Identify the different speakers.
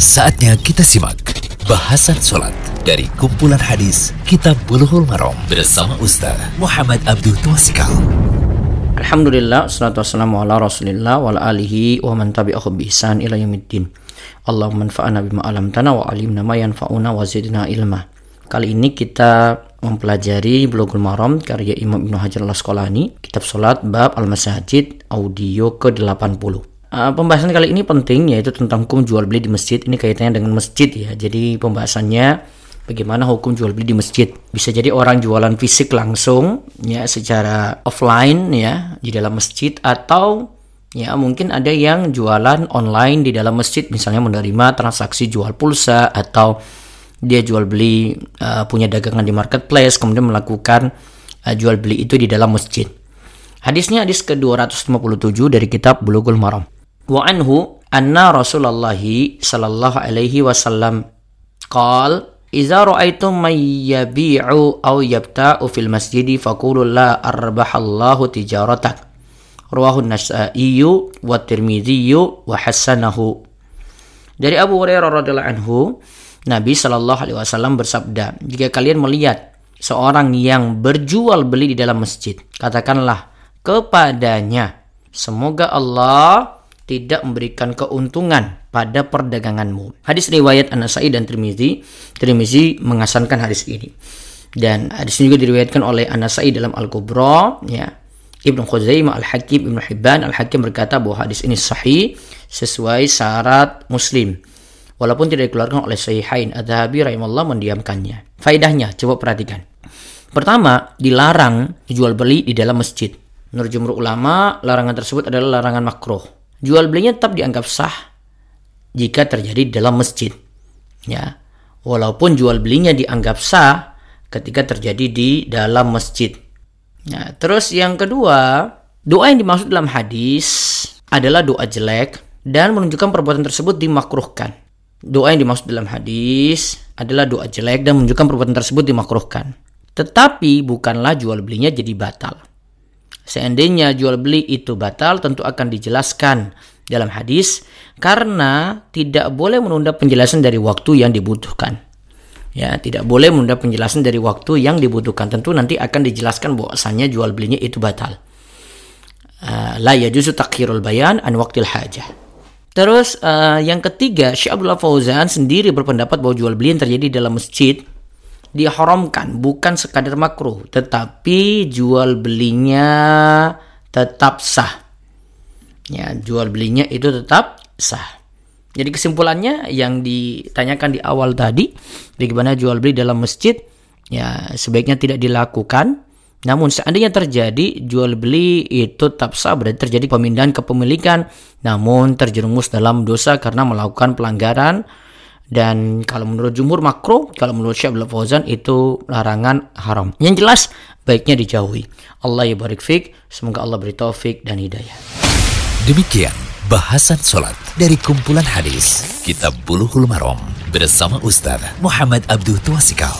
Speaker 1: Saatnya kita simak bahasan sholat dari kumpulan hadis Kitab Bulughul Maram bersama Ustaz Muhammad Abdul Twasikal.
Speaker 2: Alhamdulillah, salatu wassalamu ala rasulillah wa alihi wa man tabi'ahu bi ihsan ila yaumiddin. Allahumma anfa'na bima alamtana wa alimna ma yanfa'una wa zidna ilma. Kali ini kita mempelajari Bulughul Maram karya Imam Ibnu Hajar Al-Asqalani, kitab salat bab Al-Masajid audio ke-80. Uh, pembahasan kali ini penting yaitu tentang hukum jual beli di masjid. Ini kaitannya dengan masjid ya. Jadi pembahasannya bagaimana hukum jual beli di masjid. Bisa jadi orang jualan fisik langsung ya secara offline ya di dalam masjid atau ya mungkin ada yang jualan online di dalam masjid misalnya menerima transaksi jual pulsa atau dia jual beli uh, punya dagangan di marketplace kemudian melakukan uh, jual beli itu di dalam masjid. Hadisnya hadis ke-257 dari kitab Bulughul Maram. Wa anhu anna Rasulullah sallallahu alaihi wasallam qal Iza ra'aitum may yabi'u aw yabta'u fil masjidi faqulu la arbahallahu tijaratak. Rawahu Nasa'i wa Tirmidzi wa hasanahu. Dari Abu Hurairah radhiyallahu anhu, Nabi Shallallahu alaihi wasallam bersabda, "Jika kalian melihat seorang yang berjual beli di dalam masjid, katakanlah kepadanya, semoga Allah tidak memberikan keuntungan pada perdaganganmu. Hadis riwayat An-Nasai dan Tirmizi. Tirmizi mengasankan hadis ini. Dan hadis ini juga diriwayatkan oleh An-Nasai dalam Al-Kubra, ya. Ibnu Khuzaimah Al-Hakim Ibnu Hibban Al-Hakim berkata bahwa hadis ini sahih sesuai syarat Muslim. Walaupun tidak dikeluarkan oleh Sahihain, Adz-Dzahabi mendiamkannya. Faidahnya coba perhatikan. Pertama, dilarang jual beli di dalam masjid. Menurut jumhur ulama, larangan tersebut adalah larangan makruh jual belinya tetap dianggap sah jika terjadi dalam masjid. Ya. Walaupun jual belinya dianggap sah ketika terjadi di dalam masjid. Ya, terus yang kedua, doa yang dimaksud dalam hadis adalah doa jelek dan menunjukkan perbuatan tersebut dimakruhkan. Doa yang dimaksud dalam hadis adalah doa jelek dan menunjukkan perbuatan tersebut dimakruhkan. Tetapi bukanlah jual belinya jadi batal. Seandainya jual beli itu batal tentu akan dijelaskan dalam hadis karena tidak boleh menunda penjelasan dari waktu yang dibutuhkan. Ya, tidak boleh menunda penjelasan dari waktu yang dibutuhkan. Tentu nanti akan dijelaskan bahwasanya jual belinya itu batal. Uh, la yajuzu takhirul bayan an waktil hajah. Terus uh, yang ketiga, Syekh Abdullah Fauzan sendiri berpendapat bahwa jual beli yang terjadi dalam masjid diharamkan bukan sekadar makruh tetapi jual belinya tetap sah. Ya jual belinya itu tetap sah. Jadi kesimpulannya yang ditanyakan di awal tadi bagaimana jual beli dalam masjid ya sebaiknya tidak dilakukan. Namun seandainya terjadi jual beli itu tetap sah berarti terjadi pemindahan kepemilikan namun terjerumus dalam dosa karena melakukan pelanggaran dan kalau menurut jumhur makro, kalau menurut Syekh Abdul Fauzan itu larangan haram. Yang jelas baiknya dijauhi. Allah ya barik fik, semoga Allah beri taufik dan hidayah.
Speaker 1: Demikian bahasan sholat dari kumpulan hadis Kitab Buluhul Maram bersama Ustaz Muhammad Abdul Tuasikal.